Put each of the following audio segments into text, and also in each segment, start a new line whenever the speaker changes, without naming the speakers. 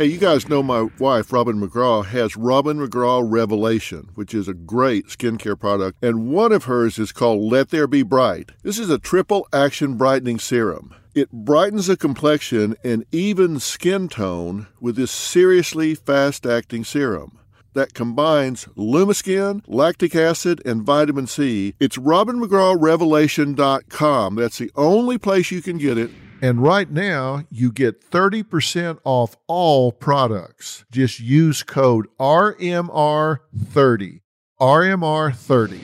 Hey, you guys know my wife, Robin McGraw, has Robin McGraw Revelation, which is a great skincare product, and one of hers is called Let There Be Bright. This is a triple action brightening serum. It brightens the complexion and even skin tone with this seriously fast acting serum that combines Lumiskin, lactic acid, and vitamin C. It's RobinMcGrawRevelation.com. That's the only place you can get it. And right now, you get 30% off all products. Just use code RMR30. RMR30.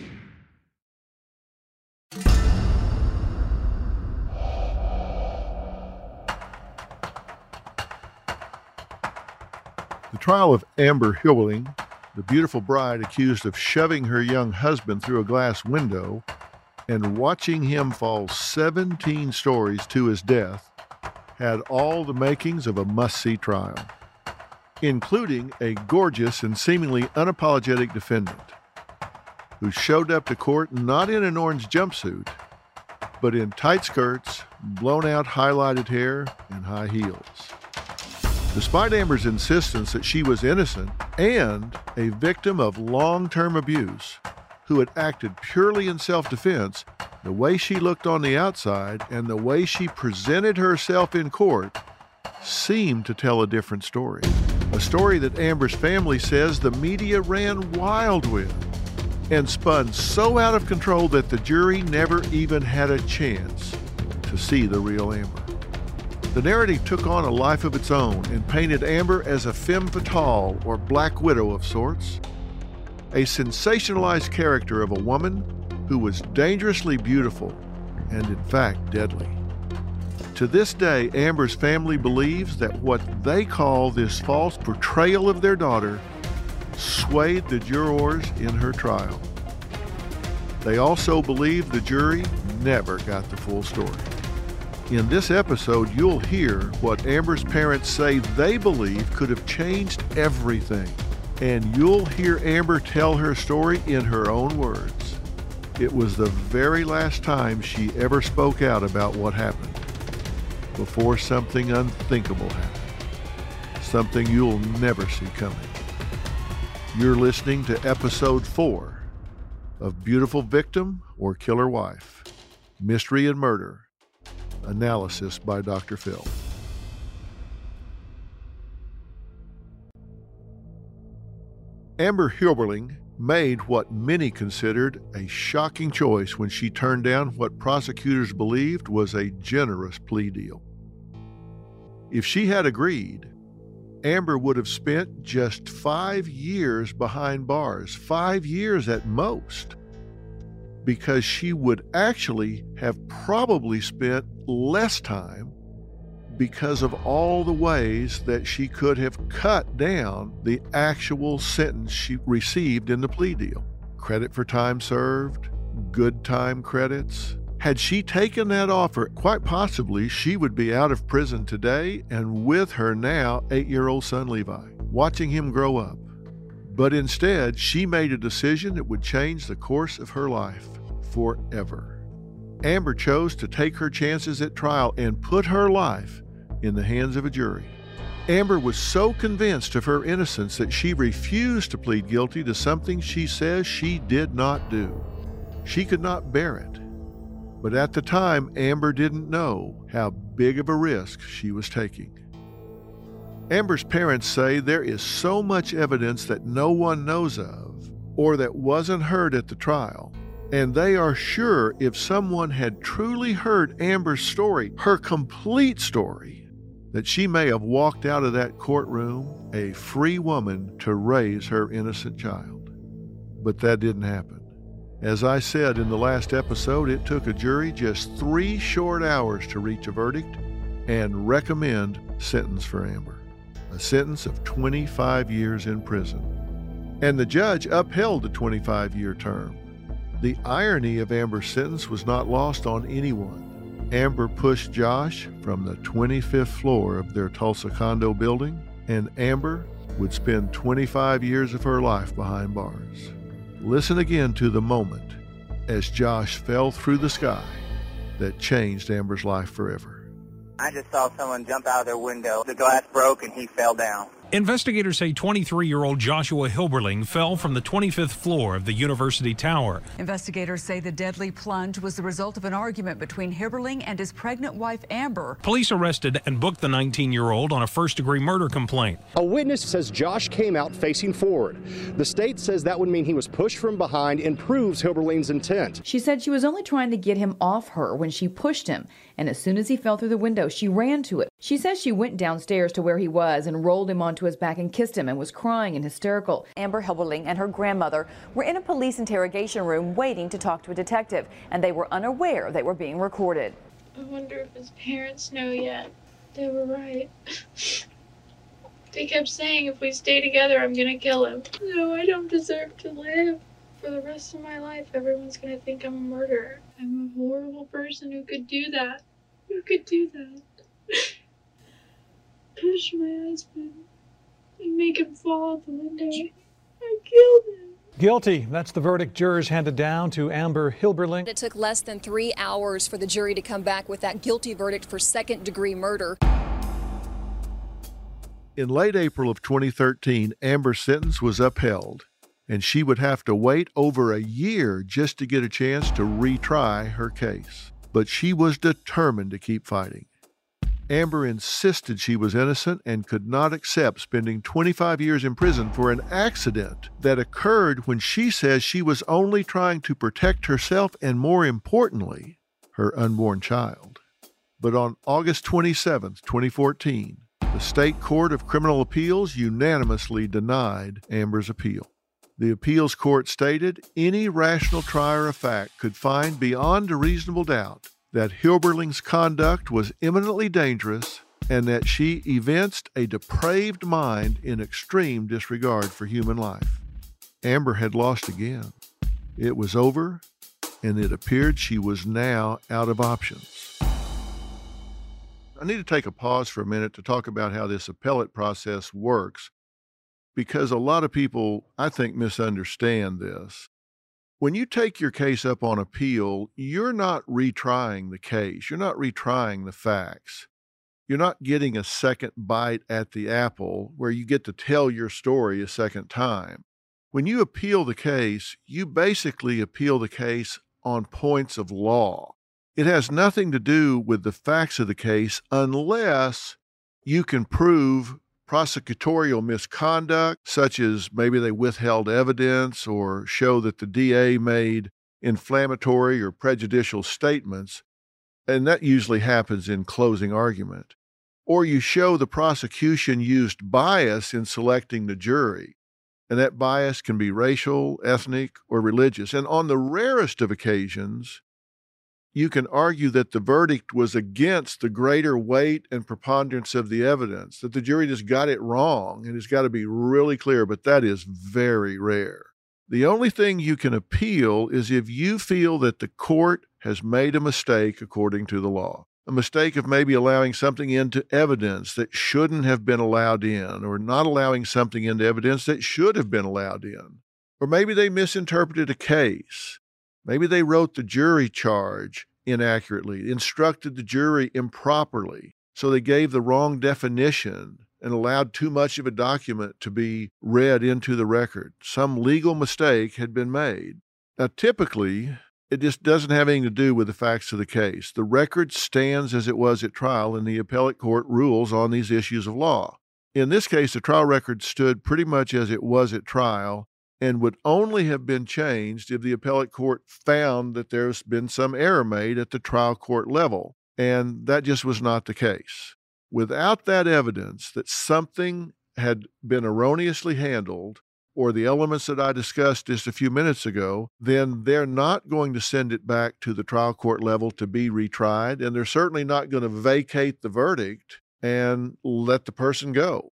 The trial of Amber Hilberling, the beautiful bride accused of shoving her young husband through a glass window and watching him fall 17 stories to his death, had all the makings of a must see trial, including a gorgeous and seemingly unapologetic defendant who showed up to court not in an orange jumpsuit, but in tight skirts, blown out highlighted hair, and high heels. Despite Amber's insistence that she was innocent and a victim of long term abuse, who had acted purely in self defense, the way she looked on the outside and the way she presented herself in court seemed to tell a different story. A story that Amber's family says the media ran wild with and spun so out of control that the jury never even had a chance to see the real Amber. The narrative took on a life of its own and painted Amber as a femme fatale or black widow of sorts, a sensationalized character of a woman who was dangerously beautiful and, in fact, deadly. To this day, Amber's family believes that what they call this false portrayal of their daughter swayed the jurors in her trial. They also believe the jury never got the full story. In this episode, you'll hear what Amber's parents say they believe could have changed everything. And you'll hear Amber tell her story in her own words. It was the very last time she ever spoke out about what happened before something unthinkable happened. Something you'll never see coming. You're listening to episode four of Beautiful Victim or Killer Wife Mystery and Murder Analysis by Dr. Phil. Amber Hilberling made what many considered a shocking choice when she turned down what prosecutors believed was a generous plea deal. If she had agreed, Amber would have spent just five years behind bars, five years at most because she would actually have probably spent less time because of all the ways that she could have cut down the actual sentence she received in the plea deal. Credit for time served, good time credits. Had she taken that offer, quite possibly she would be out of prison today and with her now eight year old son Levi, watching him grow up. But instead, she made a decision that would change the course of her life forever. Amber chose to take her chances at trial and put her life in the hands of a jury. Amber was so convinced of her innocence that she refused to plead guilty to something she says she did not do. She could not bear it. But at the time, Amber didn't know how big of a risk she was taking. Amber's parents say there is so much evidence that no one knows of or that wasn't heard at the trial and they are sure if someone had truly heard Amber's story, her complete story, that she may have walked out of that courtroom a free woman to raise her innocent child. But that didn't happen. As I said in the last episode, it took a jury just three short hours to reach a verdict and recommend sentence for Amber, a sentence of 25 years in prison. And the judge upheld the 25 year term the irony of Amber's sentence was not lost on anyone. Amber pushed Josh from the 25th floor of their Tulsa condo building, and Amber would spend 25 years of her life behind bars. Listen again to the moment as Josh fell through the sky that changed Amber's life forever.
I just saw someone jump out of their window. The glass broke and he fell down.
Investigators say 23 year old Joshua Hilberling fell from the 25th floor of the university tower.
Investigators say the deadly plunge was the result of an argument between Hilberling and his pregnant wife, Amber.
Police arrested and booked the 19 year old on a first degree murder complaint.
A witness says Josh came out facing forward. The state says that would mean he was pushed from behind and proves Hilberling's intent.
She said she was only trying to get him off her when she pushed him, and as soon as he fell through the window, she ran to it. She says she went downstairs to where he was and rolled him onto his back and kissed him and was crying and hysterical. Amber Hilberling and her grandmother were in a police interrogation room waiting to talk to a detective, and they were unaware they were being recorded.
I wonder if his parents know yet. They were right. they kept saying if we stay together, I'm gonna kill him. No, I don't deserve to live. For the rest of my life, everyone's gonna think I'm a murderer. I'm a horrible person who could do that. Who could do that? Push my husband and make him fall out the window. I killed him.
Guilty. That's the verdict jurors handed down to Amber Hilberling.
It took less than three hours for the jury to come back with that guilty verdict for second degree murder.
In late April of 2013, Amber's sentence was upheld, and she would have to wait over a year just to get a chance to retry her case. But she was determined to keep fighting. Amber insisted she was innocent and could not accept spending 25 years in prison for an accident that occurred when she says she was only trying to protect herself and, more importantly, her unborn child. But on August 27, 2014, the State Court of Criminal Appeals unanimously denied Amber's appeal. The appeals court stated any rational trier of fact could find beyond a reasonable doubt that Hilberling's conduct was eminently dangerous and that she evinced a depraved mind in extreme disregard for human life. Amber had lost again. It was over, and it appeared she was now out of options. I need to take a pause for a minute to talk about how this appellate process works because a lot of people, I think, misunderstand this when you take your case up on appeal, you're not retrying the case. You're not retrying the facts. You're not getting a second bite at the apple where you get to tell your story a second time. When you appeal the case, you basically appeal the case on points of law. It has nothing to do with the facts of the case unless you can prove prosecutorial misconduct, such as maybe they withheld evidence or show that the DA made inflammatory or prejudicial statements, and that usually happens in closing argument. Or you show the prosecution used bias in selecting the jury, and that bias can be racial, ethnic, or religious. And on the rarest of occasions, you can argue that the verdict was against the greater weight and preponderance of the evidence, that the jury just got it wrong, and it's got to be really clear, but that is very rare. The only thing you can appeal is if you feel that the court has made a mistake according to the law. A mistake of maybe allowing something into evidence that shouldn't have been allowed in, or not allowing something into evidence that should have been allowed in. Or maybe they misinterpreted a case. Maybe they wrote the jury charge inaccurately, instructed the jury improperly, so they gave the wrong definition and allowed too much of a document to be read into the record. Some legal mistake had been made. Now, typically, it just doesn't have anything to do with the facts of the case. The record stands as it was at trial, and the appellate court rules on these issues of law. In this case, the trial record stood pretty much as it was at trial, and would only have been changed if the appellate court found that there's been some error made at the trial court level. And that just was not the case. Without that evidence that something had been erroneously handled, or the elements that I discussed just a few minutes ago, then they're not going to send it back to the trial court level to be retried. And they're certainly not going to vacate the verdict and let the person go.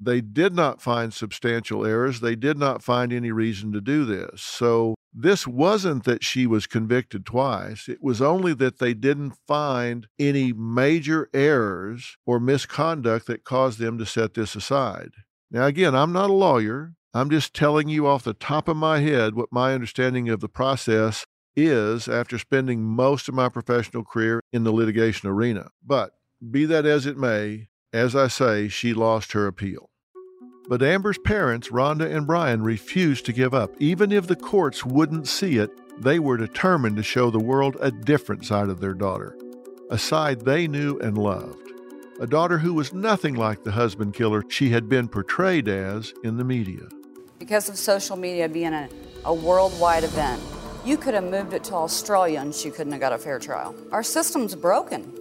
They did not find substantial errors. They did not find any reason to do this. So this wasn't that she was convicted twice. It was only that they didn't find any major errors or misconduct that caused them to set this aside. Now, again, I'm not a lawyer. I'm just telling you off the top of my head what my understanding of the process is after spending most of my professional career in the litigation arena. But be that as it may, as I say, she lost her appeal. But Amber's parents, Rhonda and Brian, refused to give up. Even if the courts wouldn't see it, they were determined to show the world a different side of their daughter, a side they knew and loved. A daughter who was nothing like the husband killer she had been portrayed as in the media.
Because of social media being a, a worldwide event, you could have moved it to Australia and she couldn't have got a fair trial. Our system's broken.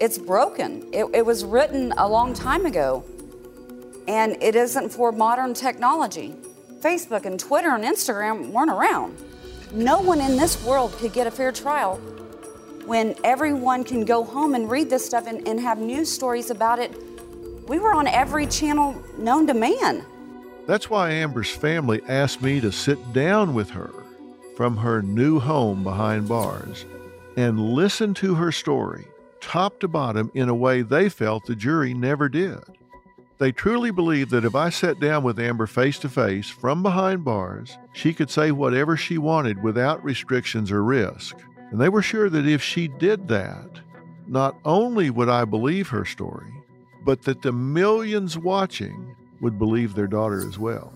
It's broken. It, it was written a long time ago, and it isn't for modern technology. Facebook and Twitter and Instagram weren't around. No one in this world could get a fair trial when everyone can go home and read this stuff and, and have news stories about it. We were on every channel known to man.
That's why Amber's family asked me to sit down with her from her new home behind bars and listen to her story, top to bottom, in a way they felt the jury never did. They truly believed that if I sat down with Amber face to face from behind bars, she could say whatever she wanted without restrictions or risk. And they were sure that if she did that, not only would I believe her story, but that the millions watching would believe their daughter as well.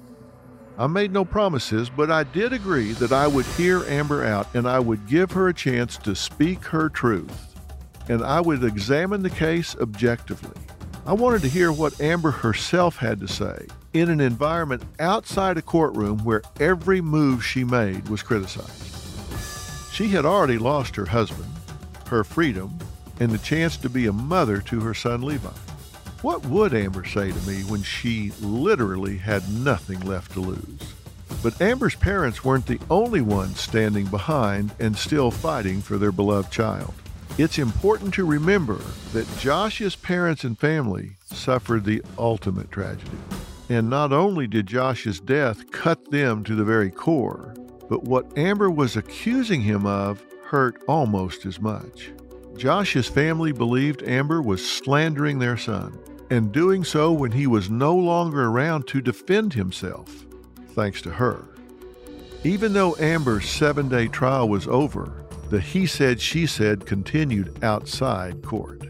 I made no promises, but I did agree that I would hear Amber out and I would give her a chance to speak her truth. And I would examine the case objectively. I wanted to hear what Amber herself had to say in an environment outside a courtroom where every move she made was criticized. She had already lost her husband, her freedom, and the chance to be a mother to her son Levi. What would Amber say to me when she literally had nothing left to lose? But Amber's parents weren't the only ones standing behind and still fighting for their beloved child. It's important to remember that Josh's parents and family suffered the ultimate tragedy. And not only did Josh's death cut them to the very core, but what Amber was accusing him of hurt almost as much. Josh's family believed Amber was slandering their son and doing so when he was no longer around to defend himself, thanks to her. Even though Amber's seven day trial was over, the he said, she said continued outside court.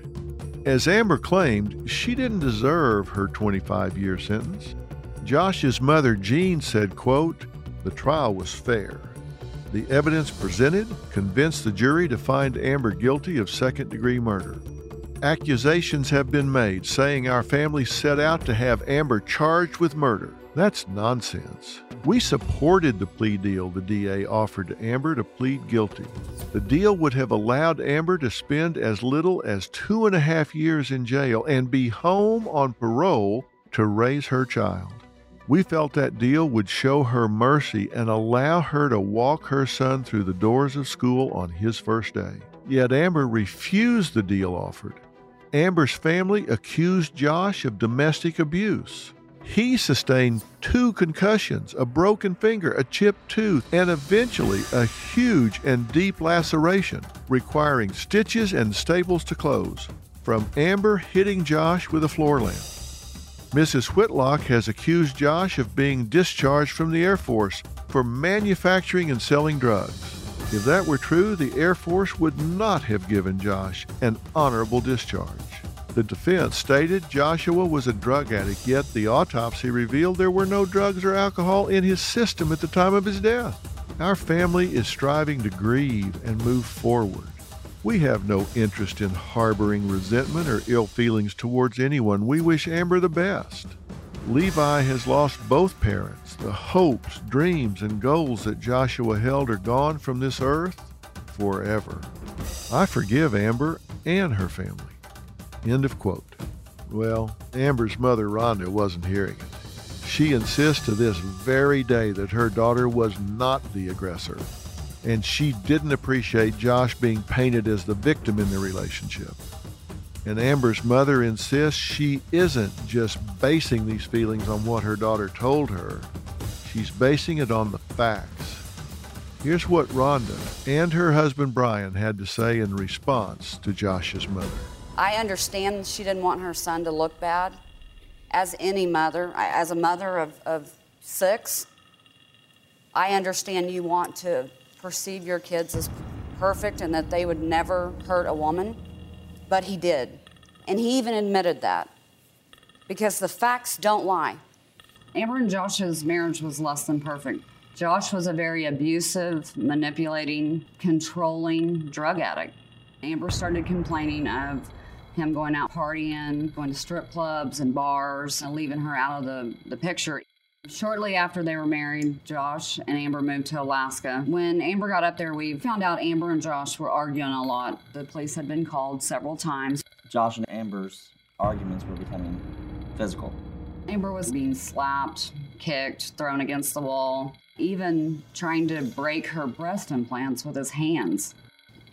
As Amber claimed, she didn't deserve her 25 year sentence. Josh's mother, Jean, said, quote, The trial was fair. The evidence presented convinced the jury to find Amber guilty of second degree murder. Accusations have been made saying our family set out to have Amber charged with murder. That's nonsense. We supported the plea deal the DA offered to Amber to plead guilty. The deal would have allowed Amber to spend as little as two and a half years in jail and be home on parole to raise her child. We felt that deal would show her mercy and allow her to walk her son through the doors of school on his first day. Yet Amber refused the deal offered. Amber's family accused Josh of domestic abuse. He sustained two concussions, a broken finger, a chipped tooth, and eventually a huge and deep laceration, requiring stitches and staples to close, from Amber hitting Josh with a floor lamp. Mrs. Whitlock has accused Josh of being discharged from the Air Force for manufacturing and selling drugs. If that were true, the Air Force would not have given Josh an honorable discharge. The defense stated Joshua was a drug addict, yet the autopsy revealed there were no drugs or alcohol in his system at the time of his death. Our family is striving to grieve and move forward. We have no interest in harboring resentment or ill feelings towards anyone. We wish Amber the best. Levi has lost both parents. The hopes, dreams, and goals that Joshua held are gone from this earth forever. I forgive Amber and her family. End of quote. Well, Amber's mother, Rhonda, wasn't hearing it. She insists to this very day that her daughter was not the aggressor, and she didn't appreciate Josh being painted as the victim in the relationship. And Amber's mother insists she isn't just basing these feelings on what her daughter told her, she's basing it on the facts. Here's what Rhonda and her husband Brian had to say in response to Josh's mother.
I understand she didn't want her son to look bad, as any mother, as a mother of, of six. I understand you want to perceive your kids as perfect and that they would never hurt a woman but he did. And he even admitted that because the facts don't lie. Amber and Josh's marriage was less than perfect. Josh was a very abusive, manipulating, controlling drug addict. Amber started complaining of him going out partying, going to strip clubs and bars, and leaving her out of the, the picture. Shortly after they were married, Josh and Amber moved to Alaska. When Amber got up there, we found out Amber and Josh were arguing a lot. The police had been called several times.
Josh and Amber's arguments were becoming physical.
Amber was being slapped, kicked, thrown against the wall, even trying to break her breast implants with his hands.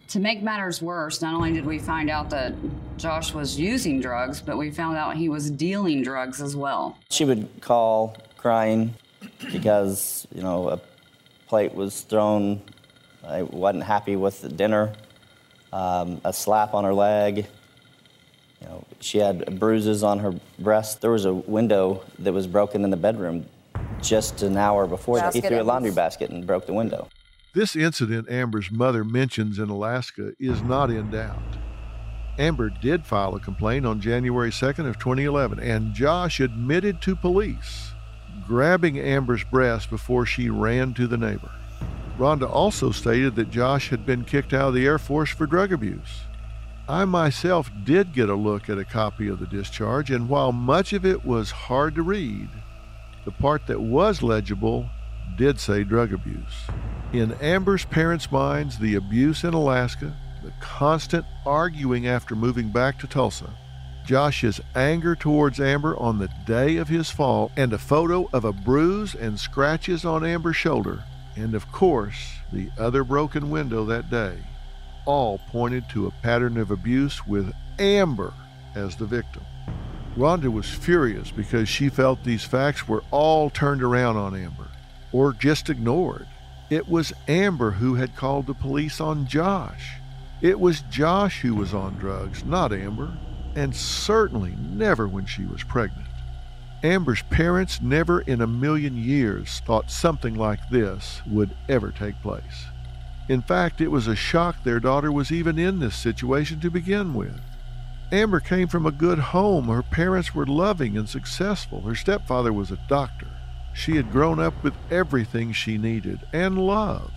To make matters worse, not only did we find out that Josh was using drugs, but we found out he was dealing drugs as well.
She would call crying because, you know, a plate was thrown. I wasn't happy with the dinner. Um, a slap on her leg. You know, she had bruises on her breast. There was a window that was broken in the bedroom just an hour before that. He threw a laundry basket and broke the window.
This incident Amber's mother mentions in Alaska is not in doubt. Amber did file a complaint on January 2nd of 2011, and Josh admitted to police grabbing Amber's breast before she ran to the neighbor. Rhonda also stated that Josh had been kicked out of the Air Force for drug abuse. I myself did get a look at a copy of the discharge, and while much of it was hard to read, the part that was legible did say drug abuse. In Amber's parents' minds, the abuse in Alaska, the constant arguing after moving back to Tulsa, Josh's anger towards Amber on the day of his fall, and a photo of a bruise and scratches on Amber's shoulder, and of course, the other broken window that day, all pointed to a pattern of abuse with Amber as the victim. Rhonda was furious because she felt these facts were all turned around on Amber or just ignored. It was Amber who had called the police on Josh. It was Josh who was on drugs, not Amber, and certainly never when she was pregnant. Amber's parents never in a million years thought something like this would ever take place. In fact, it was a shock their daughter was even in this situation to begin with. Amber came from a good home. Her parents were loving and successful. Her stepfather was a doctor. She had grown up with everything she needed and love.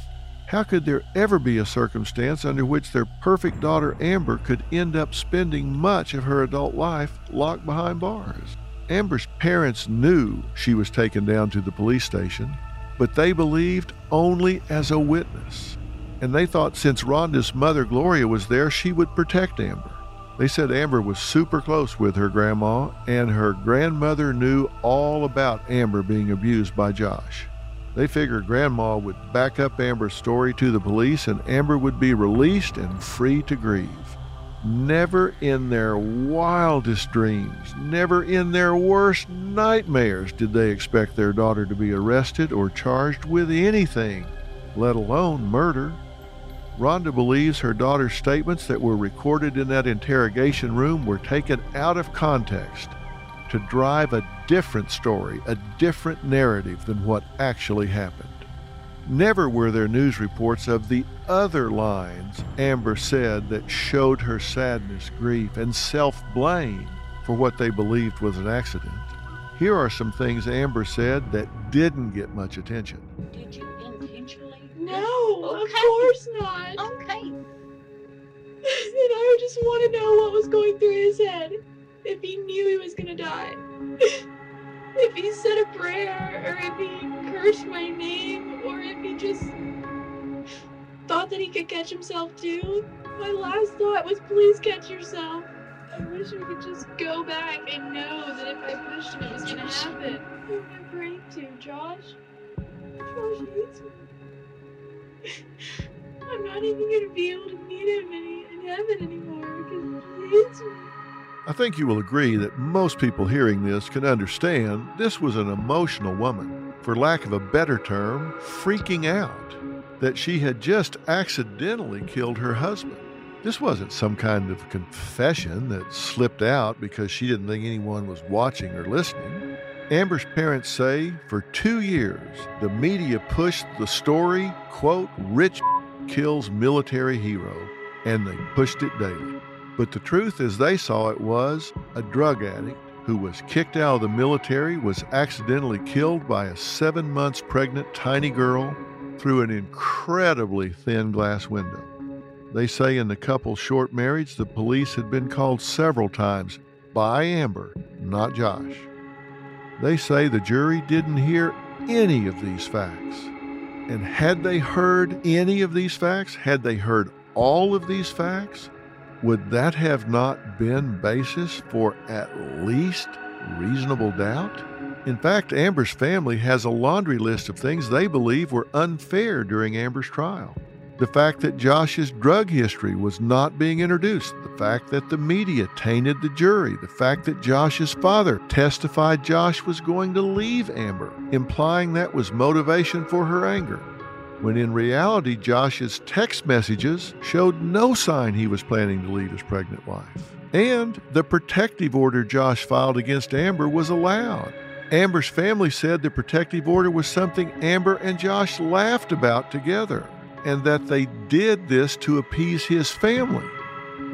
How could there ever be a circumstance under which their perfect daughter Amber could end up spending much of her adult life locked behind bars? Amber's parents knew she was taken down to the police station, but they believed only as a witness. And they thought since Rhonda's mother Gloria was there, she would protect Amber. They said Amber was super close with her grandma, and her grandmother knew all about Amber being abused by Josh. They figured Grandma would back up Amber's story to the police, and Amber would be released and free to grieve. Never in their wildest dreams, never in their worst nightmares did they expect their daughter to be arrested or charged with anything, let alone murder. Rhonda believes her daughter's statements that were recorded in that interrogation room were taken out of context to drive a different story, a different narrative than what actually happened. Never were there news reports of the other lines Amber said that showed her sadness, grief, and self blame for what they believed was an accident. Here are some things Amber said that didn't get much attention.
Did you intentionally? No, of course not. Okay. and I just want to know what was going through his head. If he knew he was gonna die. if he said a prayer, or if he cursed my name, or if he just thought that he could catch himself too. My last thought was, please catch yourself. I wish we could just go back and know that if I pushed him, it was gonna happen. Who am I praying to, Josh? Josh hates me. I'm not even gonna be able to meet him in heaven anymore because he hates me.
I think you will agree that most people hearing this can understand this was an emotional woman, for lack of a better term, freaking out that she had just accidentally killed her husband. This wasn't some kind of confession that slipped out because she didn't think anyone was watching or listening. Amber's parents say for two years, the media pushed the story, quote, rich kills military hero, and they pushed it daily. But the truth as they saw it was a drug addict who was kicked out of the military was accidentally killed by a seven months pregnant tiny girl through an incredibly thin glass window. They say in the couple's short marriage, the police had been called several times by Amber, not Josh. They say the jury didn't hear any of these facts. And had they heard any of these facts, had they heard all of these facts, would that have not been basis for at least reasonable doubt? In fact, Amber's family has a laundry list of things they believe were unfair during Amber's trial. The fact that Josh's drug history was not being introduced, the fact that the media tainted the jury, the fact that Josh's father testified Josh was going to leave Amber, implying that was motivation for her anger. When in reality, Josh's text messages showed no sign he was planning to leave his pregnant wife. And the protective order Josh filed against Amber was allowed. Amber's family said the protective order was something Amber and Josh laughed about together, and that they did this to appease his family.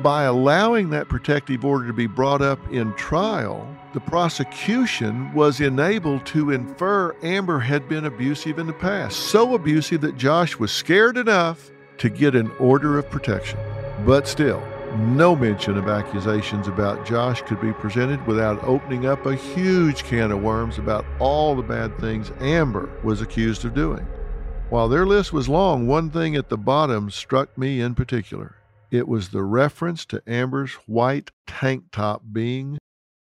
By allowing that protective order to be brought up in trial, the prosecution was enabled to infer Amber had been abusive in the past, so abusive that Josh was scared enough to get an order of protection. But still, no mention of accusations about Josh could be presented without opening up a huge can of worms about all the bad things Amber was accused of doing. While their list was long, one thing at the bottom struck me in particular. It was the reference to Amber's white tank top being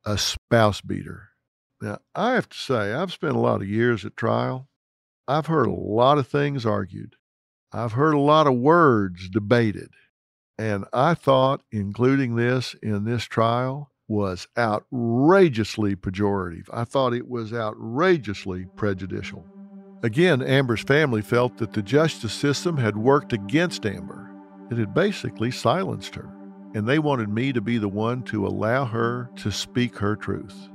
a spouse beater. Now, I have to say, I've spent a lot of years at trial. I've heard a lot of things argued. I've heard a lot of words debated. And I thought including this in this trial was outrageously pejorative. I thought it was outrageously prejudicial. Again, Amber's family felt that the justice system had worked against Amber. It had basically silenced her, and they wanted me to be the one to allow her to speak her truth.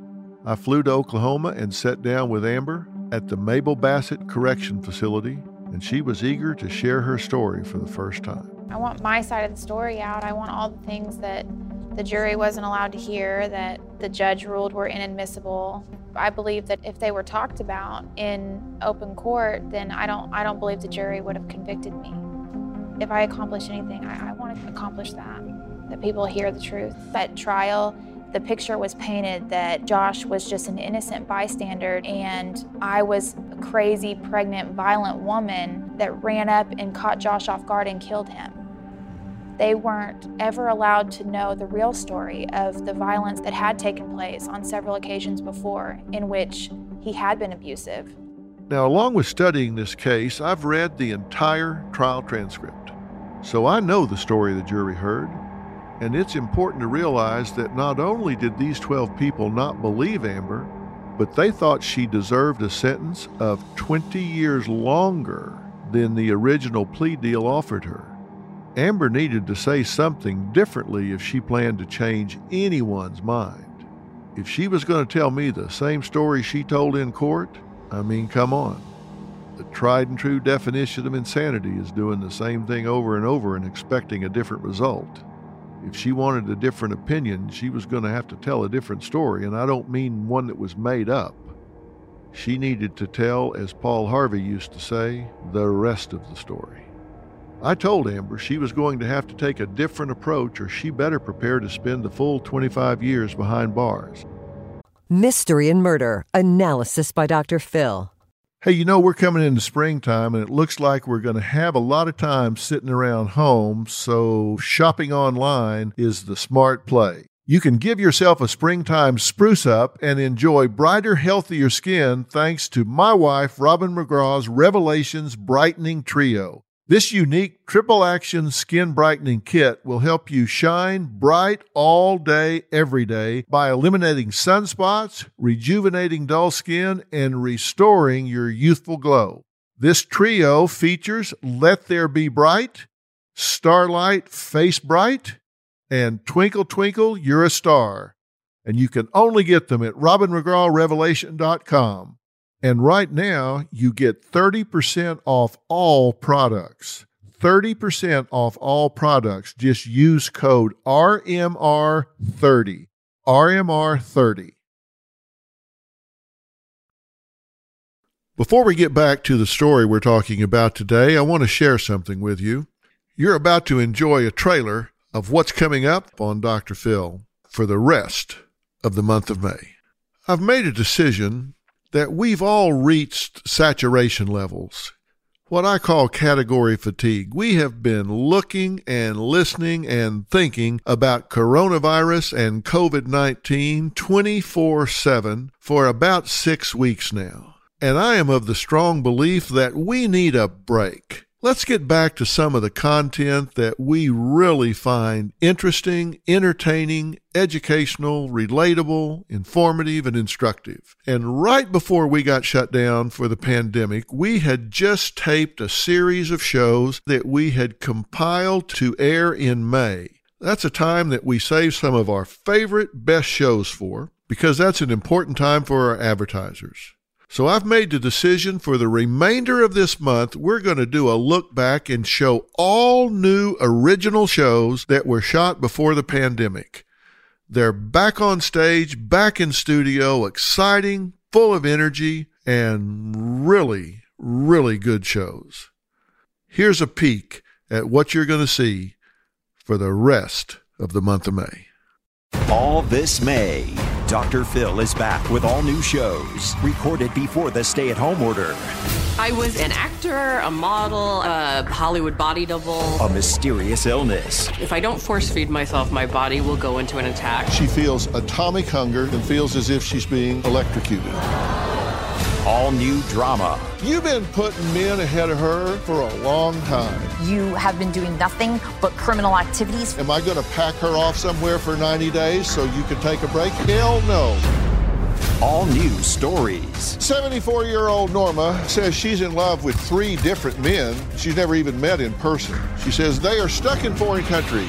I flew to Oklahoma and sat down with Amber at the Mabel Bassett Correction Facility, and she was eager to share her story for the first time.
I want my side of the story out. I want all the things that the jury wasn't allowed to hear, that the judge ruled were inadmissible. I believe that if they were talked about in open court, then I don't I don't believe the jury would have convicted me. If I accomplish anything, I, I want to accomplish that. That people hear the truth. At trial, the picture was painted that Josh was just an innocent bystander and I was a crazy, pregnant, violent woman that ran up and caught Josh off guard and killed him. They weren't ever allowed to know the real story of the violence that had taken place on several occasions before, in which he had been abusive.
Now, along with studying this case, I've read the entire trial transcript. So I know the story the jury heard. And it's important to realize that not only did these 12 people not believe Amber, but they thought she deserved a sentence of 20 years longer than the original plea deal offered her. Amber needed to say something differently if she planned to change anyone's mind. If she was going to tell me the same story she told in court, I mean, come on. The tried and true definition of insanity is doing the same thing over and over and expecting a different result. If she wanted a different opinion, she was going to have to tell a different story, and I don't mean one that was made up. She needed to tell, as Paul Harvey used to say, the rest of the story. I told Amber she was going to have to take a different approach or she better prepare to spend the full 25 years behind bars.
Mystery and Murder Analysis by Dr. Phil.
Hey, you know, we're coming into springtime and it looks like we're going to have a lot of time sitting around home, so shopping online is the smart play. You can give yourself a springtime spruce up and enjoy brighter, healthier skin thanks to my wife, Robin McGraw's Revelations Brightening Trio. This unique triple action skin brightening kit will help you shine bright all day, every day by eliminating sunspots, rejuvenating dull skin, and restoring your youthful glow. This trio features Let There Be Bright, Starlight Face Bright, and Twinkle Twinkle You're a Star. And you can only get them at robinmcgrawrevelation.com. And right now, you get 30% off all products. 30% off all products. Just use code RMR30. RMR30. Before we get back to the story we're talking about today, I want to share something with you. You're about to enjoy a trailer of what's coming up on Dr. Phil for the rest of the month of May. I've made a decision that we've all reached saturation levels, what I call category fatigue. We have been looking and listening and thinking about coronavirus and COVID 19 24 7 for about six weeks now. And I am of the strong belief that we need a break. Let's get back to some of the content that we really find interesting, entertaining, educational, relatable, informative, and instructive. And right before we got shut down for the pandemic, we had just taped a series of shows that we had compiled to air in May. That's a time that we save some of our favorite best shows for because that's an important time for our advertisers. So I've made the decision for the remainder of this month, we're going to do a look back and show all new original shows that were shot before the pandemic. They're back on stage, back in studio, exciting, full of energy, and really, really good shows. Here's a peek at what you're going to see for the rest of the month of May.
All this May, Dr. Phil is back with all new shows recorded before the stay at home order.
I was an actor, a model, a Hollywood body double.
A mysterious illness.
If I don't force feed myself, my body will go into an attack.
She feels atomic hunger and feels as if she's being electrocuted.
All new drama.
You've been putting men ahead of her for a long time.
You have been doing nothing but criminal activities.
Am I going to pack her off somewhere for 90 days so you can take a break? Hell no.
All new stories.
74 year old Norma says she's in love with three different men she's never even met in person. She says they are stuck in foreign countries.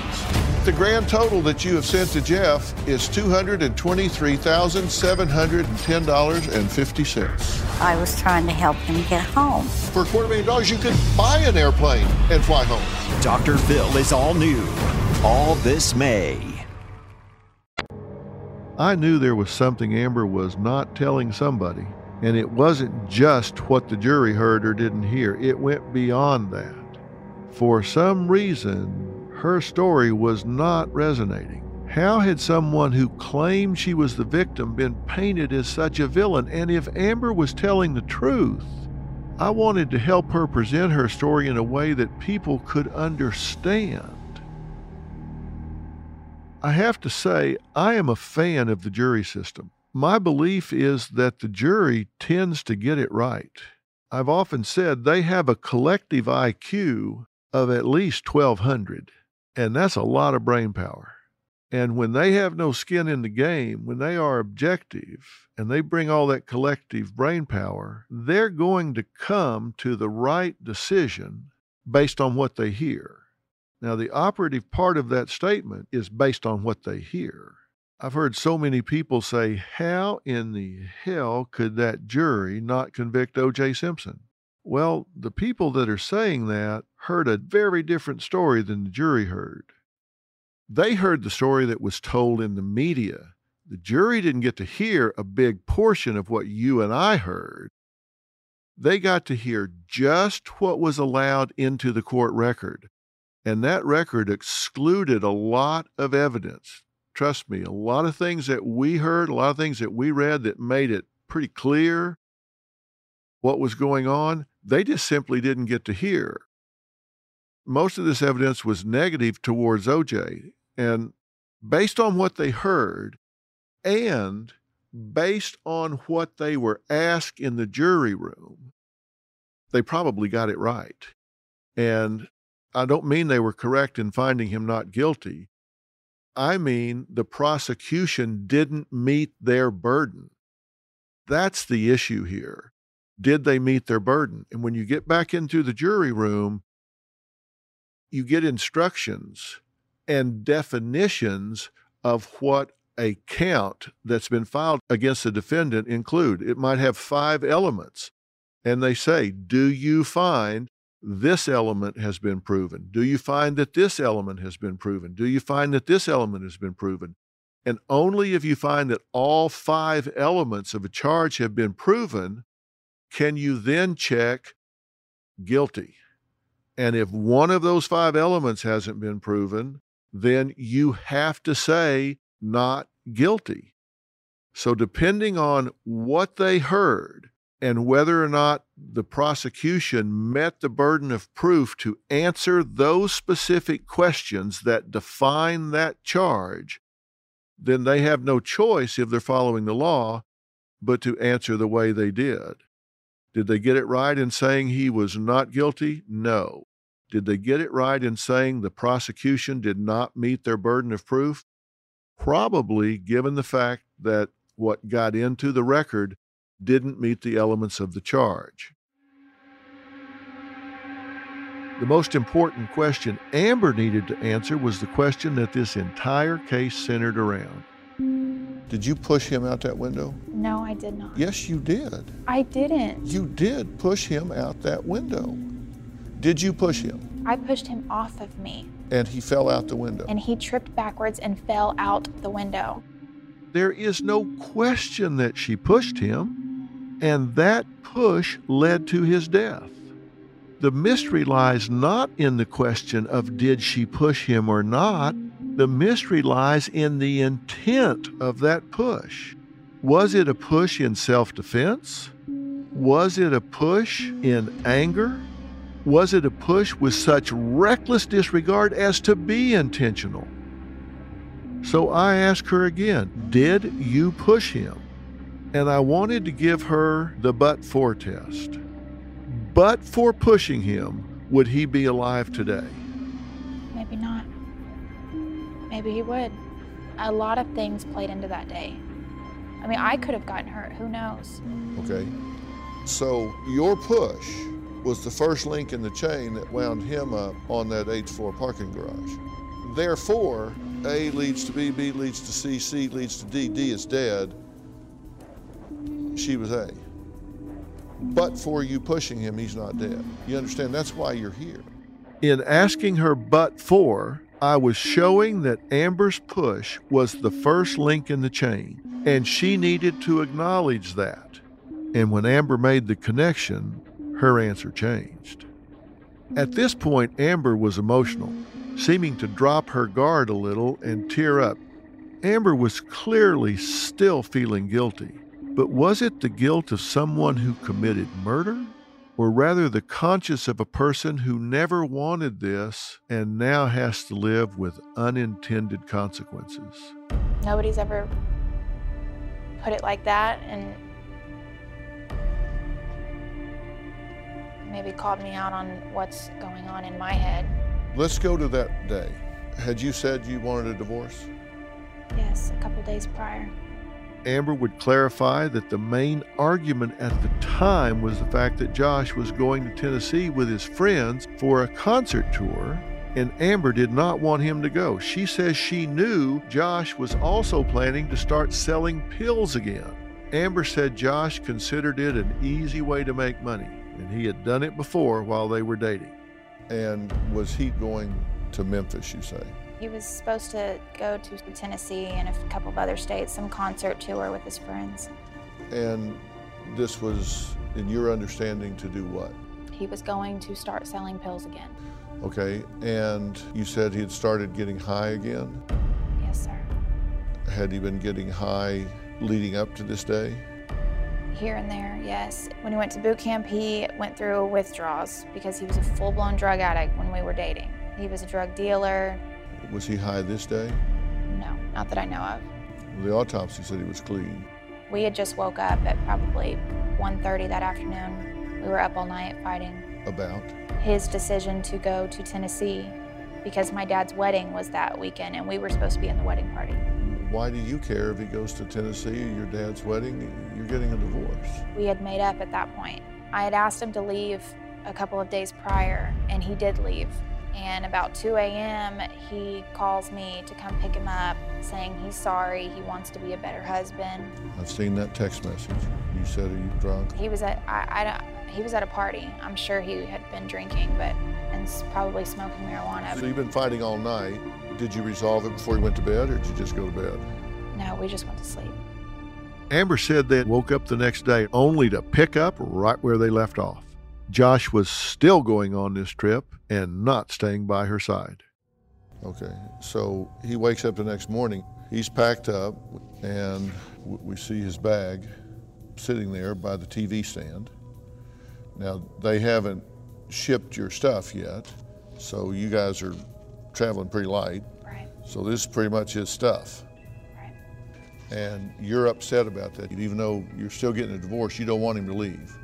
The grand total that you have sent to Jeff is $223,710.50.
I was trying to help him get home.
For a quarter million dollars, you could buy an airplane and fly home.
Dr. Phil is all new. All this May.
I knew there was something Amber was not telling somebody, and it wasn't just what the jury heard or didn't hear, it went beyond that. For some reason, her story was not resonating. How had someone who claimed she was the victim been painted as such a villain? And if Amber was telling the truth, I wanted to help her present her story in a way that people could understand. I have to say, I am a fan of the jury system. My belief is that the jury tends to get it right. I've often said they have a collective IQ of at least 1200. And that's a lot of brain power. And when they have no skin in the game, when they are objective and they bring all that collective brain power, they're going to come to the right decision based on what they hear. Now, the operative part of that statement is based on what they hear. I've heard so many people say, How in the hell could that jury not convict O.J. Simpson? Well, the people that are saying that heard a very different story than the jury heard. They heard the story that was told in the media. The jury didn't get to hear a big portion of what you and I heard. They got to hear just what was allowed into the court record. And that record excluded a lot of evidence. Trust me, a lot of things that we heard, a lot of things that we read that made it pretty clear what was going on, they just simply didn't get to hear. Most of this evidence was negative towards OJ. And based on what they heard and based on what they were asked in the jury room, they probably got it right. And I don't mean they were correct in finding him not guilty. I mean the prosecution didn't meet their burden. That's the issue here did they meet their burden? And when you get back into the jury room, you get instructions and definitions of what a count that's been filed against the defendant include. It might have five elements. And they say, Do you find this element has been proven? Do you find that this element has been proven? Do you find that this element has been proven? And only if you find that all five elements of a charge have been proven can you then check guilty. And if one of those five elements hasn't been proven, then you have to say not guilty. So, depending on what they heard and whether or not the prosecution met the burden of proof to answer those specific questions that define that charge, then they have no choice if they're following the law but to answer the way they did. Did they get it right in saying he was not guilty? No. Did they get it right in saying the prosecution did not meet their burden of proof? Probably, given the fact that what got into the record didn't meet the elements of the charge. The most important question Amber needed to answer was the question that this entire case centered around. Did you push him out that window?
No, I did not.
Yes, you did.
I didn't.
You did push him out that window. Did you push him?
I pushed him off of me.
And he fell out the window.
And he tripped backwards and fell out the window.
There is no question that she pushed him, and that push led to his death. The mystery lies not in the question of did she push him or not. The mystery lies in the intent of that push. Was it a push in self defense? Was it a push in anger? Was it a push with such reckless disregard as to be intentional? So I ask her again, Did you push him? And I wanted to give her the but for test. But for pushing him, would he be alive today?
Maybe not. Maybe he would. A lot of things played into that day. I mean, I could have gotten hurt. Who knows?
Okay. So your push was the first link in the chain that wound him up on that eighth floor parking garage. Therefore, A leads to B, B leads to C, C leads to D, D is dead. She was A. But for you pushing him, he's not dead. You understand? That's why you're here. In asking her but for, I was showing that Amber's push was the first link in the chain, and she needed to acknowledge that. And when Amber made the connection, her answer changed. At this point, Amber was emotional, seeming to drop her guard a little and tear up. Amber was clearly still feeling guilty, but was it the guilt of someone who committed murder? Or rather, the conscience of a person who never wanted this and now has to live with unintended consequences?
Nobody's ever put it like that, and maybe called me out on what's going on in my head.
Let's go to that day. Had you said you wanted a divorce?
Yes, a couple days prior.
Amber would clarify that the main argument at the time was the fact that Josh was going to Tennessee with his friends for a concert tour, and Amber did not want him to go. She says she knew Josh was also planning to start selling pills again. Amber said Josh considered it an easy way to make money, and he had done it before while they were dating. And was he going to Memphis, you say?
He was supposed to go to Tennessee and a couple of other states, some concert tour with his friends.
And this was, in your understanding, to do what?
He was going to start selling pills again.
Okay, and you said he had started getting high again?
Yes, sir.
Had he been getting high leading up to this day?
Here and there, yes. When he went to boot camp, he went through withdrawals because he was a full blown drug addict when we were dating. He was a drug dealer,
was he high this day?
No, not that I know of.
The autopsy said he was clean.
We had just woke up at probably 1.30 that afternoon. We were up all night fighting.
About?
His decision to go to Tennessee because my dad's wedding was that weekend and we were supposed to be in the wedding party.
Why do you care if he goes to Tennessee or your dad's wedding? You're getting a divorce.
We had made up at that point. I had asked him to leave a couple of days prior and he did leave. And about 2 a.m., he calls me to come pick him up, saying he's sorry, he wants to be a better husband.
I've seen that text message. You said, Are you drunk?
He was at, I, I don't, He was at a party. I'm sure he had been drinking, but and probably smoking marijuana.
So you've been fighting all night. Did you resolve it before you went to bed, or did you just go to bed?
No, we just went to sleep.
Amber said they woke up the next day only to pick up right where they left off. Josh was still going on this trip and not staying by her side. Okay, so he wakes up the next morning. He's packed up, and we see his bag sitting there by the TV stand. Now, they haven't shipped your stuff yet, so you guys are traveling pretty light.
Right.
So this is pretty much his stuff.
Right.
And you're upset about that. Even though you're still getting a divorce, you don't want him to leave.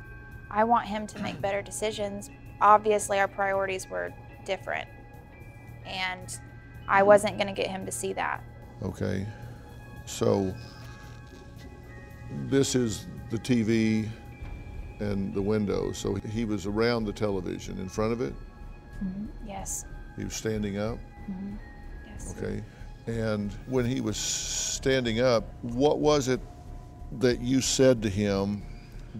I want him to make better decisions. Obviously, our priorities were different. And I wasn't going to get him to see that.
Okay. So this is the TV and the window. So he was around the television in front of it?
Mm-hmm. Yes.
He was standing up?
Mm-hmm. Yes.
Okay. And when he was standing up, what was it that you said to him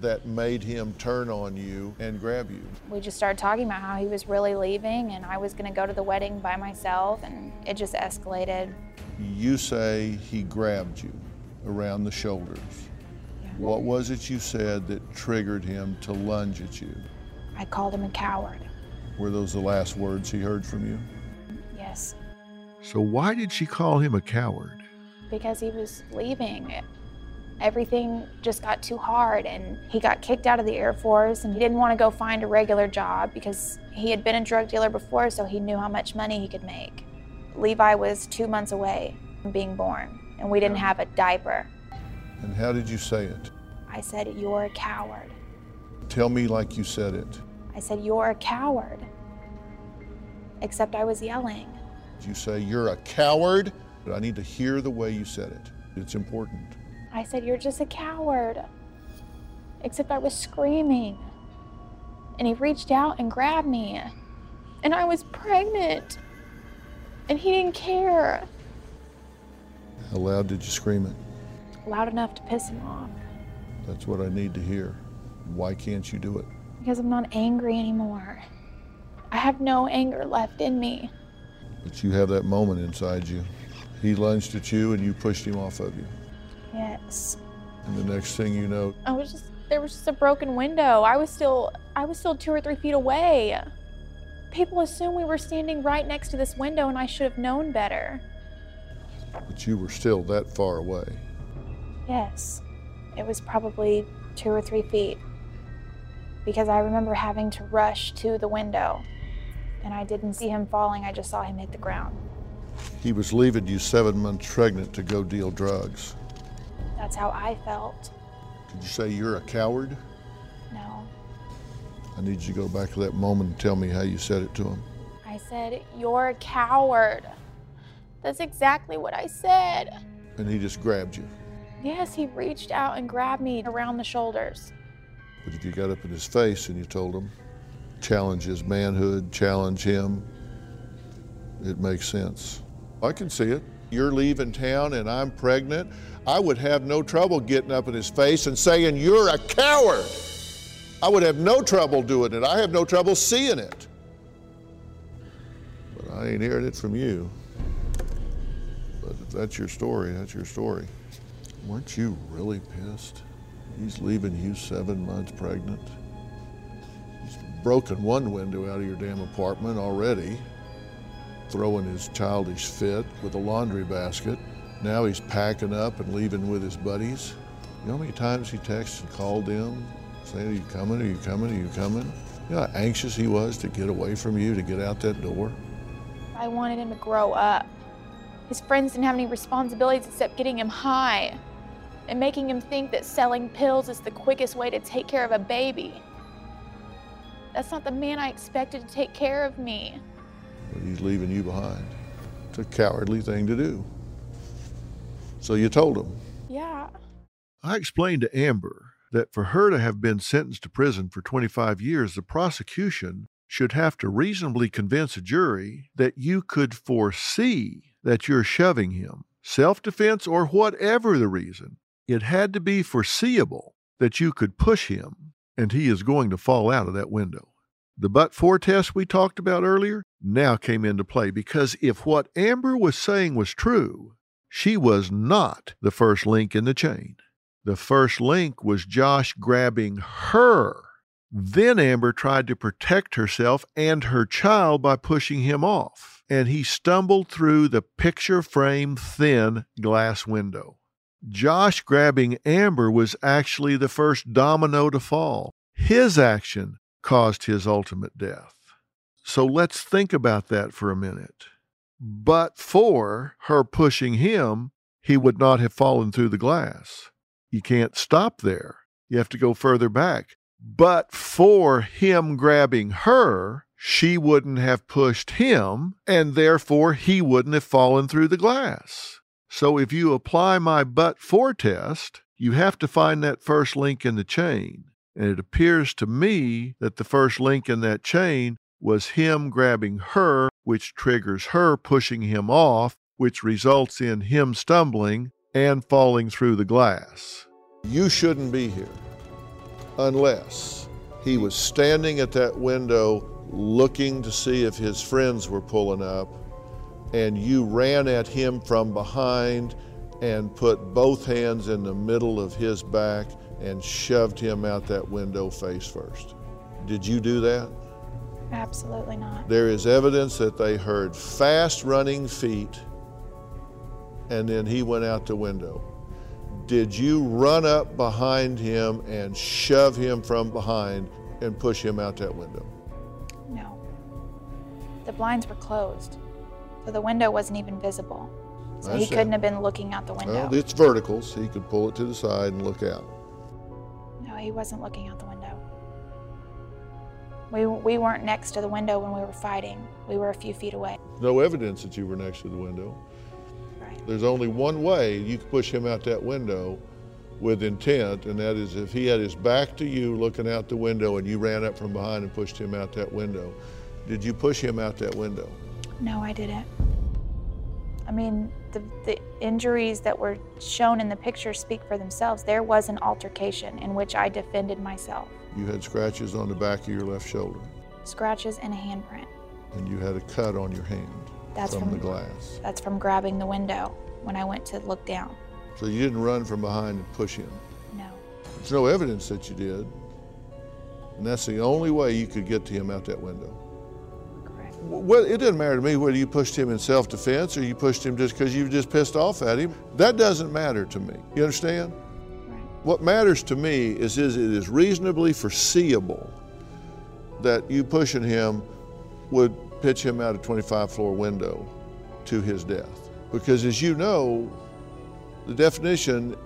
that made him turn on you and grab you?
We just started talking about how he was really leaving and I was going to go to the wedding by myself, and it just escalated.
You say he grabbed you around the shoulders.
Yeah.
What was it you said that triggered him to lunge at you?
I called him a coward.
Were those the last words he heard from you?
Yes.
So, why did she call him a coward?
Because he was leaving. Everything just got too hard, and he got kicked out of the Air Force, and he didn't want to go find a regular job because he had been a drug dealer before, so he knew how much money he could make. Levi was two months away from being born, and we didn't have a diaper.
And how did you say it?
I said, You're a coward.
Tell me like you said it.
I said, You're a coward. Except I was yelling.
You say, You're a coward? I need to hear the way you said it. It's important.
I said, You're just a coward. Except I was screaming. And he reached out and grabbed me. And I was pregnant. And he didn't care.
How loud did you scream it?
Loud enough to piss him off.
That's what I need to hear. Why can't you do it?
Because I'm not angry anymore. I have no anger left in me.
But you have that moment inside you. He lunged at you and you pushed him off of you. And the next thing you know,
I was just there was just a broken window. I was still I was still two or three feet away. People assume we were standing right next to this window and I should have known better.
but you were still that far away.
Yes. It was probably two or three feet. Because I remember having to rush to the window. And I didn't see him falling, I just saw him hit the ground.
He was leaving you seven months pregnant to go deal drugs.
That's how I felt.
Did you say you're a coward?
No.
I need you to go back to that moment and tell me how you said it to him.
I said, You're a coward. That's exactly what I said.
And he just grabbed you.
Yes, he reached out and grabbed me around the shoulders.
But if you got up in his face and you told him, challenge his manhood, challenge him, it makes sense. I can see it. You're leaving town and I'm pregnant. I would have no trouble getting up in his face and saying, You're a coward. I would have no trouble doing it. I have no trouble seeing it. But I ain't hearing it from you. But if that's your story, that's your story. Weren't you really pissed? He's leaving you seven months pregnant. He's broken one window out of your damn apartment already, throwing his childish fit with a laundry basket. Now he's packing up and leaving with his buddies. You know how many times he texted and called them saying, Are you coming? Are you coming? Are you coming? You know how anxious he was to get away from you, to get out that door?
I wanted him to grow up. His friends didn't have any responsibilities except getting him high and making him think that selling pills is the quickest way to take care of a baby. That's not the man I expected to take care of me.
He's leaving you behind. It's a cowardly thing to do. So you told him.
Yeah.
I explained to Amber that for her to have been sentenced to prison for 25 years, the prosecution should have to reasonably convince a jury that you could foresee that you're shoving him, self defense or whatever the reason. It had to be foreseeable that you could push him and he is going to fall out of that window. The but for test we talked about earlier now came into play because if what Amber was saying was true, she was not the first link in the chain. The first link was Josh grabbing her. Then Amber tried to protect herself and her child by pushing him off, and he stumbled through the picture frame thin glass window. Josh grabbing Amber was actually the first domino to fall. His action caused his ultimate death. So let's think about that for a minute. But for her pushing him, he would not have fallen through the glass. You can't stop there. You have to go further back. But for him grabbing her, she wouldn't have pushed him, and therefore he wouldn't have fallen through the glass. So if you apply my but for test, you have to find that first link in the chain. And it appears to me that the first link in that chain was him grabbing her, which triggers her pushing him off, which results in him stumbling and falling through the glass. You shouldn't be here unless he was standing at that window looking to see if his friends were pulling up and you ran at him from behind and put both hands in the middle of his back and shoved him out that window face first. Did you do that?
Absolutely not.
There is evidence that they heard fast running feet and then he went out the window. Did you run up behind him and shove him from behind and push him out that window?
No. The blinds were closed, so the window wasn't even visible. So he couldn't have been looking out the window.
Well, it's vertical, so he could pull it to the side and look out.
No, he wasn't looking out the window. We, we weren't next to the window when we were fighting. We were a few feet away.
No evidence that you were next to the window.
Right.
There's only one way you could push him out that window with intent, and that is if he had his back to you looking out the window and you ran up from behind and pushed him out that window. Did you push him out that window?
No, I didn't. I mean, the, the injuries that were shown in the picture speak for themselves. There was an altercation in which I defended myself.
You had scratches on the back of your left shoulder,
Scratches and a handprint.
and you had a cut on your hand
That's
from,
from
the glass.
That's from grabbing the window when I went to look down.
So you didn't run from behind and push him.
No.
There's no evidence that you did. And that's the only way you could get to him out that window. Well, it doesn't matter to me whether you pushed him in self defense or you pushed him just because you were just pissed off at him. That doesn't matter to me. You understand? What matters to me is, is it is reasonably foreseeable that you pushing him would pitch him out a 25 floor window to his death. Because as you know, the definition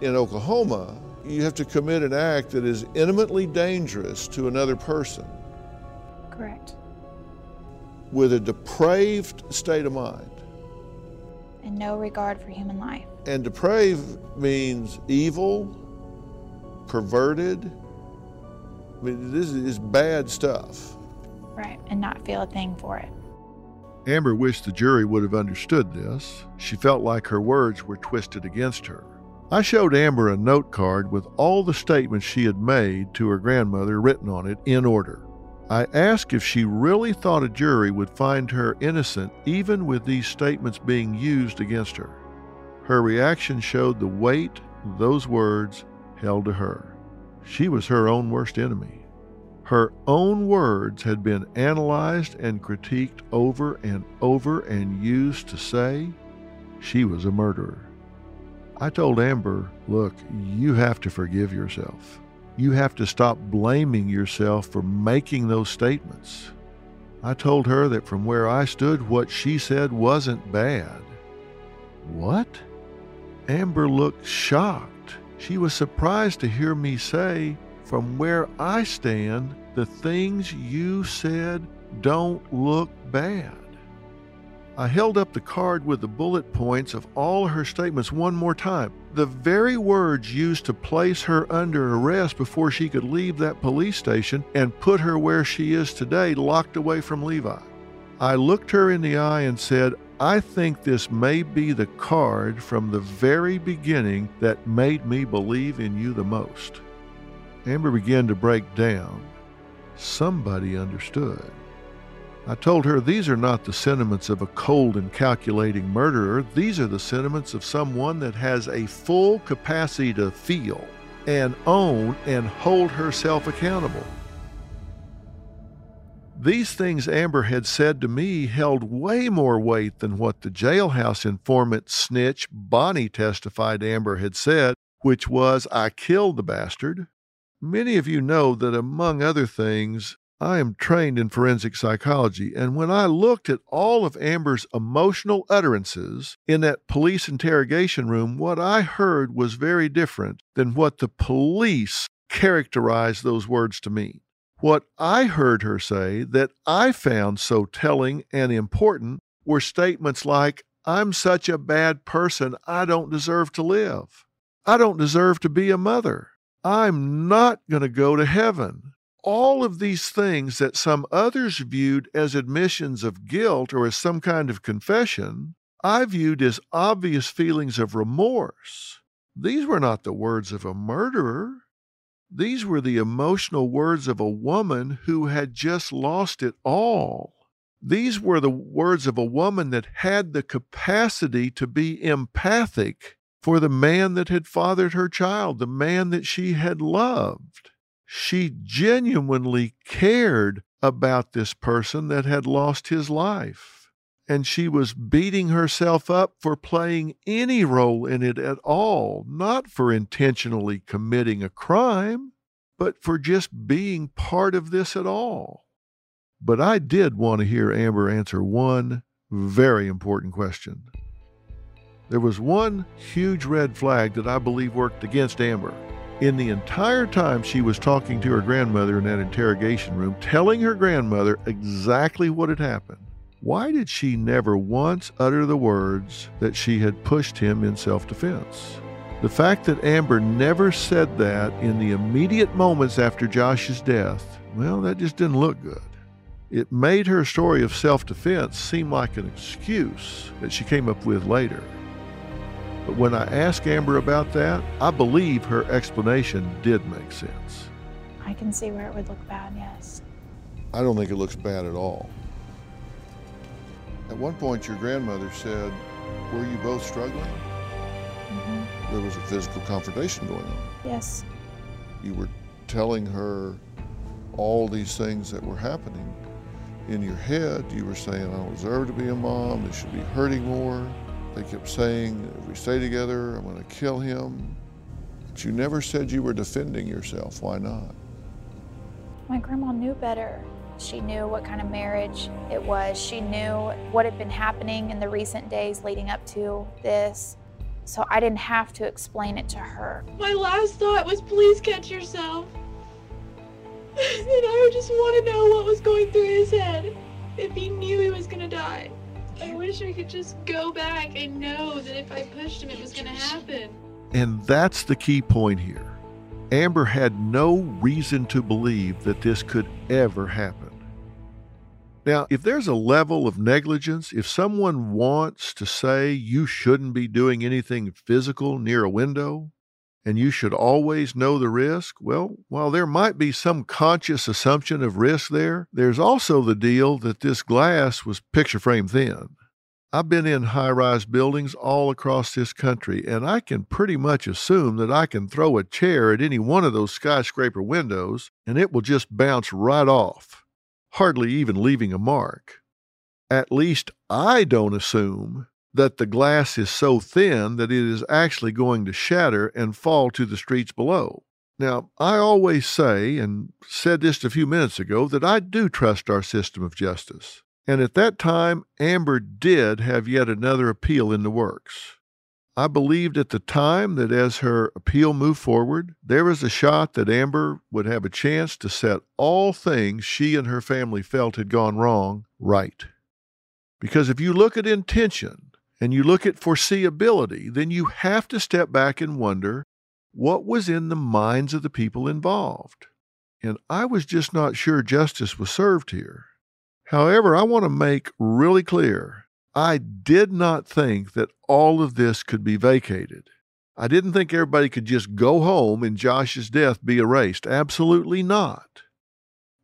in Oklahoma, you have to commit an act that is intimately dangerous to another person
Correct.
With a depraved state of mind.
And no regard for human life.
And depraved means evil, perverted. I mean, this is bad stuff.
Right. And not feel a thing for it.
Amber wished the jury would have understood this. She felt like her words were twisted against her. I showed Amber a note card with all the statements she had made to her grandmother written on it in order. I asked if she really thought a jury would find her innocent even with these statements being used against her. Her reaction showed the weight those words held to her. She was her own worst enemy. Her own words had been analyzed and critiqued over and over and used to say she was a murderer. I told Amber, look, you have to forgive yourself. You have to stop blaming yourself for making those statements. I told her that from where I stood, what she said wasn't bad. What? Amber looked shocked. She was surprised to hear me say, from where I stand, the things you said don't look bad. I held up the card with the bullet points of all her statements one more time. The very words used to place her under arrest before she could leave that police station and put her where she is today, locked away from Levi. I looked her in the eye and said, I think this may be the card from the very beginning that made me believe in you the most. Amber began to break down. Somebody understood. I told her these are not the sentiments of a cold and calculating murderer. These are the sentiments of someone that has a full capacity to feel and own and hold herself accountable. These things Amber had said to me held way more weight than what the jailhouse informant snitch Bonnie testified Amber had said, which was, I killed the bastard. Many of you know that, among other things, I am trained in forensic psychology, and when I looked at all of Amber's emotional utterances in that police interrogation room, what I heard was very different than what the police characterized those words to mean. What I heard her say that I found so telling and important were statements like, I'm such a bad person, I don't deserve to live. I don't deserve to be a mother. I'm not going to go to heaven all of these things that some others viewed as admissions of guilt or as some kind of confession, I viewed as obvious feelings of remorse. These were not the words of a murderer. These were the emotional words of a woman who had just lost it all. These were the words of a woman that had the capacity to be empathic for the man that had fathered her child, the man that she had loved she genuinely cared about this person that had lost his life. And she was beating herself up for playing any role in it at all, not for intentionally committing a crime, but for just being part of this at all. But I did want to hear Amber answer one very important question. There was one huge red flag that I believe worked against Amber. In the entire time she was talking to her grandmother in that interrogation room, telling her grandmother exactly what had happened, why did she never once utter the words that she had pushed him in self defense? The fact that Amber never said that in the immediate moments after Josh's death, well, that just didn't look good. It made her story of self defense seem like an excuse that she came up with later. But when I asked Amber about that, I believe her explanation did make sense.
I can see where it would look bad, yes.
I don't think it looks bad at all. At one point, your grandmother said, Were you both struggling?
Mm-hmm.
There was a physical confrontation going on.
Yes.
You were telling her all these things that were happening. In your head, you were saying, I don't deserve to be a mom, they should be hurting more. They kept saying, if we stay together, I'm going to kill him. But you never said you were defending yourself. Why not?
My grandma knew better. She knew what kind of marriage it was. She knew what had been happening in the recent days leading up to this. So I didn't have to explain it to her.
My last thought was, please catch yourself. and I just want to know what was going through his head if he knew he was going to die. I wish I could just go back and know that if I pushed him, it was going to happen.
And that's the key point here. Amber had no reason to believe that this could ever happen. Now, if there's a level of negligence, if someone wants to say you shouldn't be doing anything physical near a window, and you should always know the risk, well, while there might be some conscious assumption of risk there, there's also the deal that this glass was picture frame thin. I've been in high rise buildings all across this country, and I can pretty much assume that I can throw a chair at any one of those skyscraper windows and it will just bounce right off, hardly even leaving a mark. At least I don't assume that the glass is so thin that it is actually going to shatter and fall to the streets below. Now, I always say, and said this a few minutes ago, that I do trust our system of justice. And at that time, Amber did have yet another appeal in the works. I believed at the time that as her appeal moved forward, there was a shot that Amber would have a chance to set all things she and her family felt had gone wrong right. Because if you look at intention and you look at foreseeability, then you have to step back and wonder what was in the minds of the people involved. And I was just not sure justice was served here. However, I want to make really clear I did not think that all of this could be vacated. I didn't think everybody could just go home and Josh's death be erased. Absolutely not.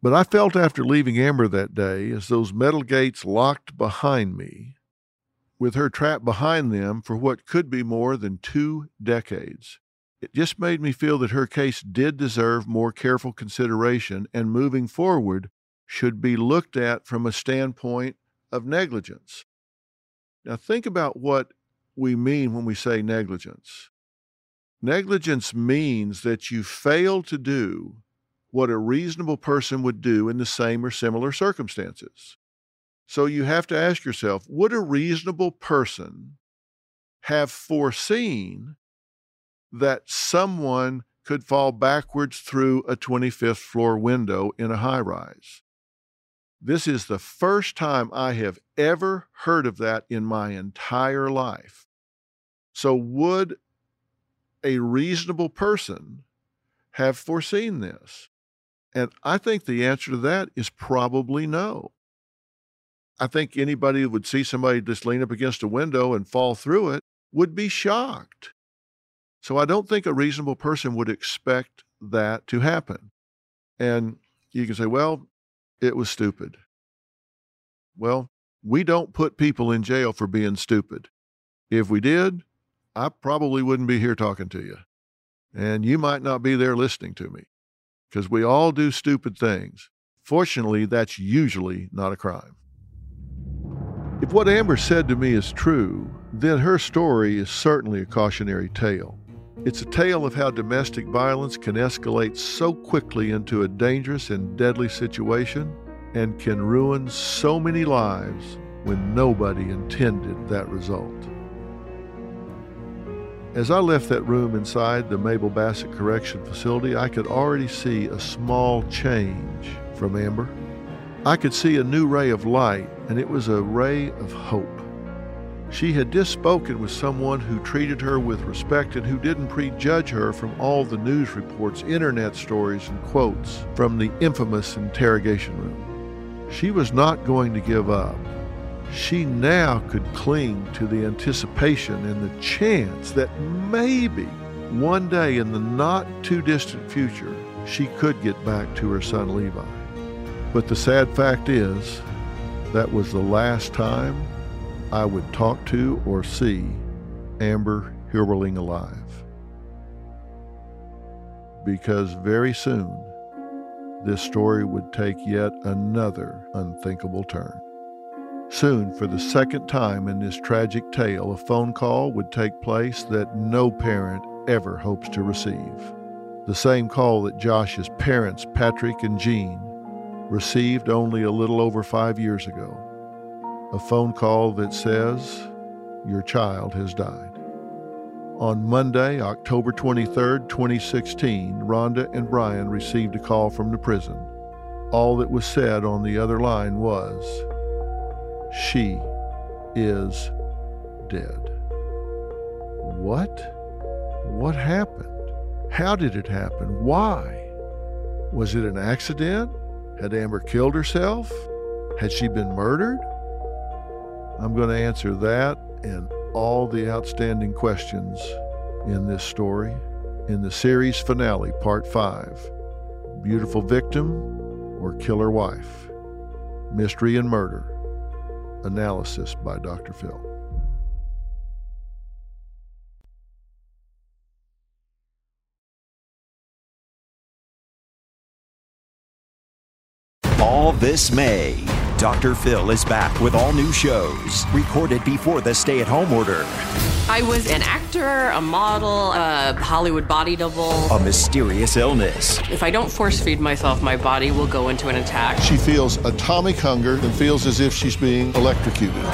But I felt after leaving Amber that day, as those metal gates locked behind me, with her trapped behind them for what could be more than two decades, it just made me feel that her case did deserve more careful consideration and moving forward should be looked at from a standpoint of negligence. Now, think about what we mean when we say negligence. Negligence means that you fail to do what a reasonable person would do in the same or similar circumstances. So you have to ask yourself would a reasonable person have foreseen that someone could fall backwards through a 25th floor window in a high rise? This is the first time I have ever heard of that in my entire life. So, would a reasonable person have foreseen this? And I think the answer to that is probably no. I think anybody who would see somebody just lean up against a window and fall through it would be shocked. So I don't think a reasonable person would expect that to happen. And you can say, well, it was stupid. Well, we don't put people in jail for being stupid. If we did, I probably wouldn't be here talking to you. And you might not be there listening to me because we all do stupid things. Fortunately, that's usually not a crime. If what Amber said to me is true, then her story is certainly a cautionary tale. It's a tale of how domestic violence can escalate so quickly into a dangerous and deadly situation and can ruin so many lives when nobody intended that result. As I left that room inside the Mabel Bassett Correction Facility, I could already see a small change from Amber. I could see a new ray of light, and it was a ray of hope. She had just spoken with someone who treated her with respect and who didn't prejudge her from all the news reports, internet stories, and quotes from the infamous interrogation room. She was not going to give up. She now could cling to the anticipation and the chance that maybe one day in the not too distant future, she could get back to her son Levi. But the sad fact is, that was the last time I would talk to or see Amber Hilberling alive. Because very soon, this story would take yet another unthinkable turn. Soon, for the second time in this tragic tale, a phone call would take place that no parent ever hopes to receive. The same call that Josh's parents, Patrick and Jean, received only a little over five years ago. A phone call that says, Your child has died. On Monday, October 23, 2016, Rhonda and Brian received a call from the prison. All that was said on the other line was, She is dead. What? What happened? How did it happen? Why? Was it an accident? Had Amber killed herself? Had she been murdered? I'm going to answer that and all the outstanding questions in this story in the series finale, Part 5 Beautiful Victim or Killer Wife? Mystery and Murder. Analysis by Dr. Phil.
This May, Dr. Phil is back with all new shows recorded before the stay at home order.
I was an actor, a model, a Hollywood body double.
A mysterious illness.
If I don't force feed myself, my body will go into an attack.
She feels atomic hunger and feels as if she's being electrocuted.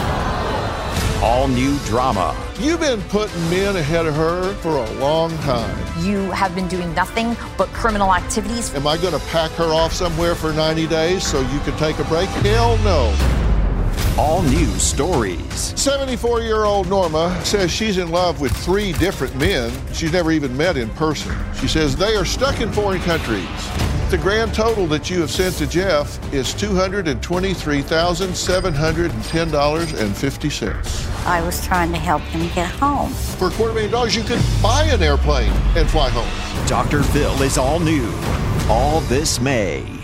All new drama.
You've been putting men ahead of her for a long time.
You have been doing nothing but criminal activities.
Am I going to pack her off somewhere for 90 days so you can take a break? Hell no.
All new stories.
74 year old Norma says she's in love with three different men she's never even met in person. She says they are stuck in foreign countries. the grand total that you have sent to Jeff is $223,710.50.
I was trying to help him get home.
For a quarter million dollars, you could buy an airplane and fly home.
Dr. Phil is all new, all this May.